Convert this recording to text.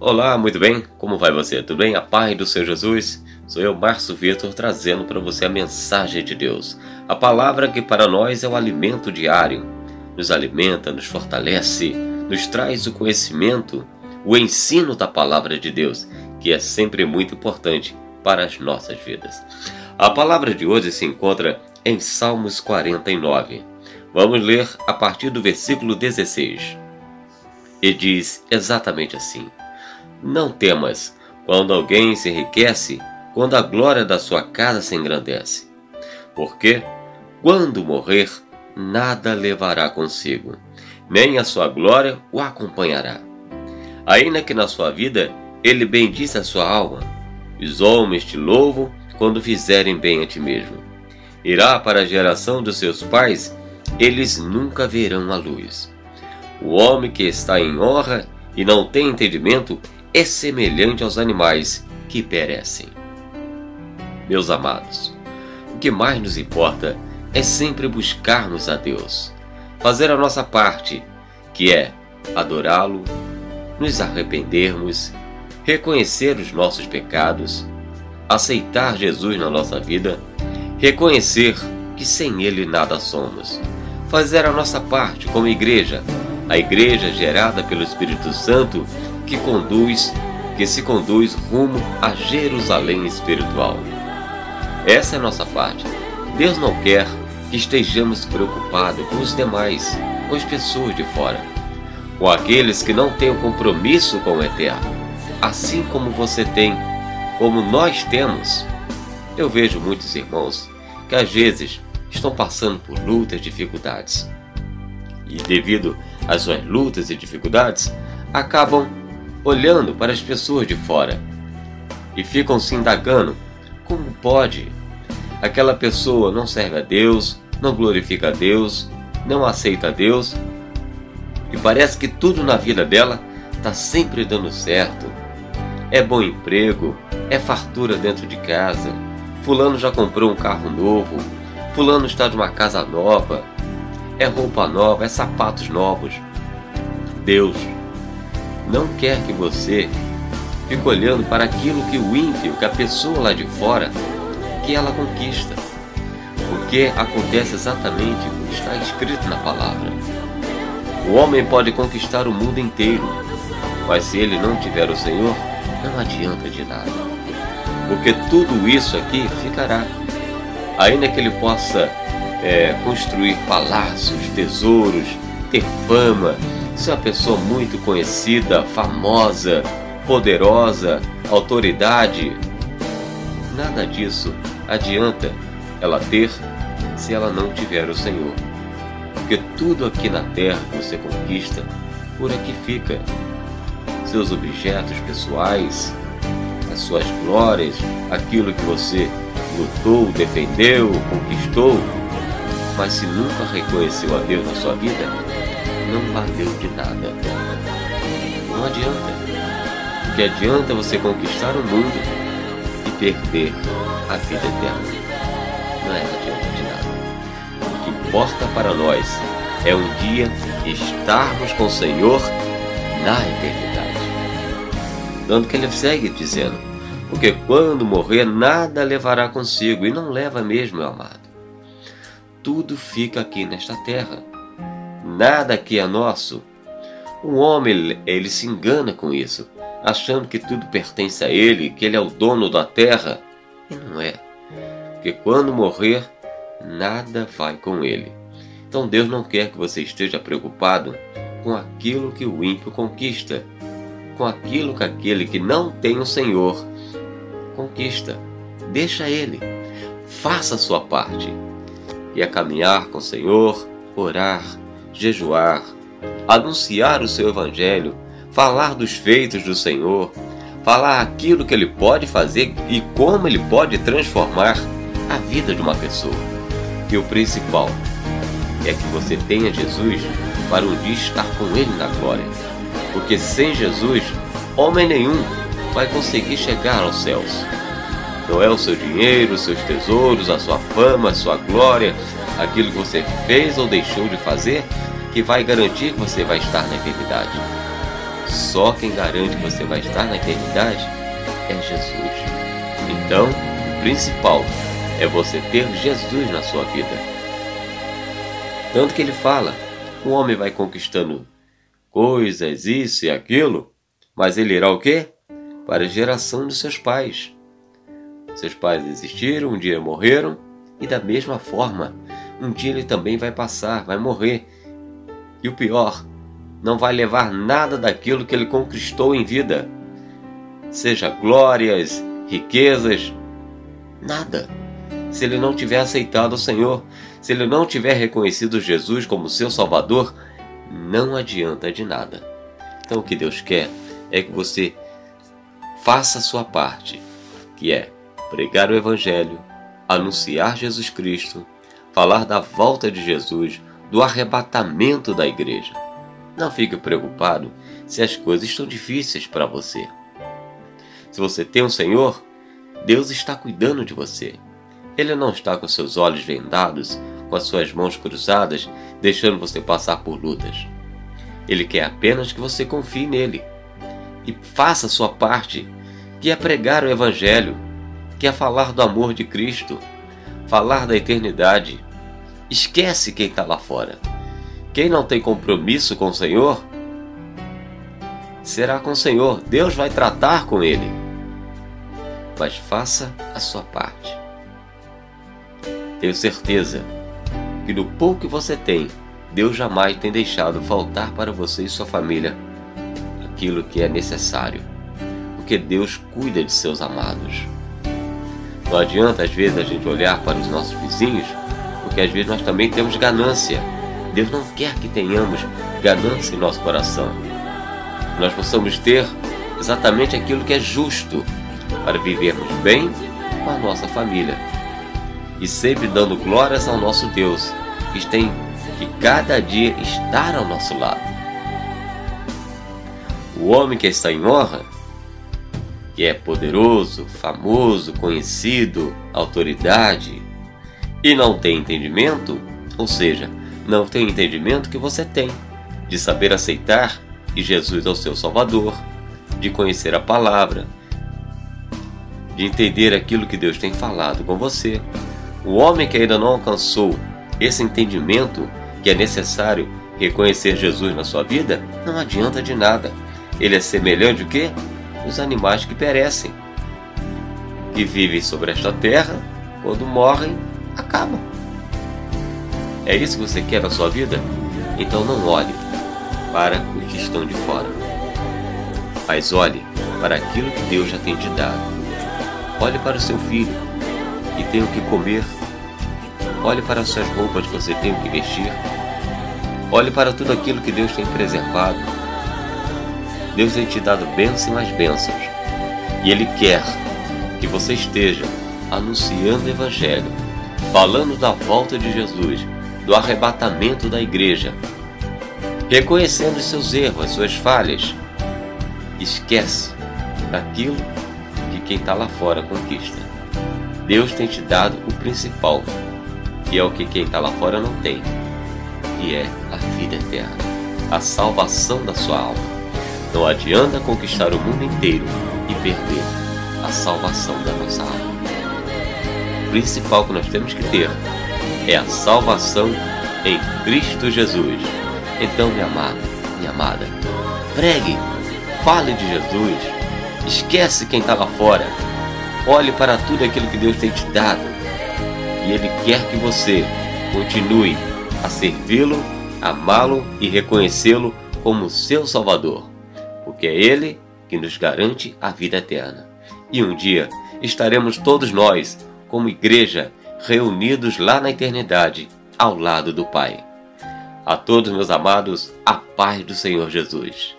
Olá, muito bem? Como vai você? Tudo bem? A paz do Senhor Jesus? Sou eu, Márcio Vitor, trazendo para você a mensagem de Deus. A palavra que para nós é o alimento diário. Nos alimenta, nos fortalece, nos traz o conhecimento, o ensino da palavra de Deus, que é sempre muito importante para as nossas vidas. A palavra de hoje se encontra em Salmos 49. Vamos ler a partir do versículo 16. E diz exatamente assim: não temas quando alguém se enriquece, quando a glória da sua casa se engrandece. Porque, quando morrer, nada levará consigo, nem a sua glória o acompanhará. Ainda que na sua vida ele bendice a sua alma, os homens te louvam quando fizerem bem a ti mesmo. Irá para a geração dos seus pais, eles nunca verão a luz. O homem que está em honra e não tem entendimento, é semelhante aos animais que perecem. Meus amados, o que mais nos importa é sempre buscarmos a Deus, fazer a nossa parte, que é adorá-lo, nos arrependermos, reconhecer os nossos pecados, aceitar Jesus na nossa vida, reconhecer que sem Ele nada somos, fazer a nossa parte como igreja, a igreja gerada pelo Espírito Santo que conduz, que se conduz rumo a Jerusalém espiritual. Essa é a nossa parte. Deus não quer que estejamos preocupados com os demais, com as pessoas de fora, com aqueles que não têm um compromisso com o eterno, assim como você tem, como nós temos. Eu vejo muitos irmãos que às vezes estão passando por lutas, dificuldades. E devido às suas lutas e dificuldades, acabam olhando para as pessoas de fora e ficam se indagando: como pode? Aquela pessoa não serve a Deus, não glorifica a Deus, não aceita a Deus e parece que tudo na vida dela está sempre dando certo. É bom emprego, é fartura dentro de casa, Fulano já comprou um carro novo, Fulano está de uma casa nova, é roupa nova, é sapatos novos. Deus não quer que você fique olhando para aquilo que o ímpio, que a pessoa lá de fora, que ela conquista. Porque acontece exatamente o que está escrito na palavra. O homem pode conquistar o mundo inteiro, mas se ele não tiver o Senhor, não adianta de nada. Porque tudo isso aqui ficará. Ainda que ele possa é, construir palácios, tesouros, ter fama, se é uma pessoa muito conhecida, famosa, poderosa, autoridade, nada disso adianta ela ter se ela não tiver o Senhor. Porque tudo aqui na terra que você conquista, por aqui fica. Seus objetos pessoais, as suas glórias, aquilo que você lutou, defendeu, conquistou, mas se nunca reconheceu a Deus na sua vida, não valeu de nada. Não adianta. O que adianta você conquistar o mundo e perder a vida eterna. Não é adianta de nada. O que importa para nós é um dia estarmos com o Senhor na eternidade. Tanto que ele segue dizendo: Porque quando morrer, nada levará consigo, e não leva mesmo, meu amado. Tudo fica aqui nesta terra nada aqui é nosso. O homem, ele se engana com isso, achando que tudo pertence a ele, que ele é o dono da terra. E não é. Porque quando morrer, nada vai com ele. Então Deus não quer que você esteja preocupado com aquilo que o ímpio conquista, com aquilo que aquele que não tem o Senhor conquista. Deixa ele. Faça a sua parte. E a caminhar com o Senhor, orar, jejuar, anunciar o seu evangelho, falar dos feitos do Senhor, falar aquilo que ele pode fazer e como ele pode transformar a vida de uma pessoa. E o principal é que você tenha Jesus para um dia estar com ele na glória. Porque sem Jesus, homem nenhum vai conseguir chegar aos céus. Não é o seu dinheiro, os seus tesouros, a sua fama, a sua glória, aquilo que você fez ou deixou de fazer que vai garantir que você vai estar na eternidade. Só quem garante que você vai estar na eternidade é Jesus. Então, o principal é você ter Jesus na sua vida. Tanto que ele fala: o homem vai conquistando coisas, isso e aquilo, mas ele irá o quê? Para a geração dos seus pais. Seus pais existiram, um dia morreram, e da mesma forma, um dia ele também vai passar, vai morrer. E o pior, não vai levar nada daquilo que ele conquistou em vida. Seja glórias, riquezas, nada. Se ele não tiver aceitado o Senhor, se ele não tiver reconhecido Jesus como seu Salvador, não adianta de nada. Então o que Deus quer é que você faça a sua parte, que é pregar o Evangelho, anunciar Jesus Cristo, falar da volta de Jesus, do arrebatamento da igreja. Não fique preocupado se as coisas estão difíceis para você. Se você tem um Senhor, Deus está cuidando de você. Ele não está com seus olhos vendados, com as suas mãos cruzadas, deixando você passar por lutas. Ele quer apenas que você confie nele e faça a sua parte, que é pregar o Evangelho, que é falar do amor de Cristo, falar da eternidade. Esquece quem está lá fora. Quem não tem compromisso com o Senhor, será com o Senhor. Deus vai tratar com ele. Mas faça a sua parte. Tenho certeza que do pouco que você tem, Deus jamais tem deixado faltar para você e sua família aquilo que é necessário, porque Deus cuida de seus amados. Não adianta às vezes a gente olhar para os nossos vizinhos, porque às vezes nós também temos ganância. Deus não quer que tenhamos ganância em nosso coração. Nós possamos ter exatamente aquilo que é justo para vivermos bem com a nossa família e sempre dando glórias ao nosso Deus, que tem que cada dia estar ao nosso lado. O homem que está em honra, que é poderoso, famoso, conhecido, autoridade, e não tem entendimento, ou seja, não tem entendimento que você tem, de saber aceitar que Jesus é o seu Salvador, de conhecer a palavra, de entender aquilo que Deus tem falado com você, o homem que ainda não alcançou esse entendimento que é necessário reconhecer Jesus na sua vida, não adianta de nada. Ele é semelhante o quê? Os animais que perecem, que vivem sobre esta terra, quando morrem, acabam. É isso que você quer na sua vida? Então não olhe para os que estão de fora, mas olhe para aquilo que Deus já tem te dado. Olhe para o seu filho e tem o que comer Olhe para as suas roupas que você tem que vestir. Olhe para tudo aquilo que Deus tem preservado. Deus tem te dado bênçãos e mais bênçãos. E Ele quer que você esteja anunciando o Evangelho, falando da volta de Jesus, do arrebatamento da igreja, reconhecendo seus erros, as suas falhas. Esquece daquilo que quem está lá fora conquista. Deus tem te dado o principal, que é o que quem está lá fora não tem, que é a vida eterna, a salvação da sua alma. Não adianta conquistar o mundo inteiro e perder a salvação da nossa alma. Principal que nós temos que ter é a salvação em Cristo Jesus. Então, minha amada, minha amada, pregue, fale de Jesus, esquece quem está lá fora, olhe para tudo aquilo que Deus tem te dado e Ele quer que você continue a servi-lo, amá-lo e reconhecê-lo como seu Salvador, porque é Ele que nos garante a vida eterna. E um dia estaremos todos nós, como igreja, reunidos lá na eternidade, ao lado do Pai. A todos, meus amados, a paz do Senhor Jesus.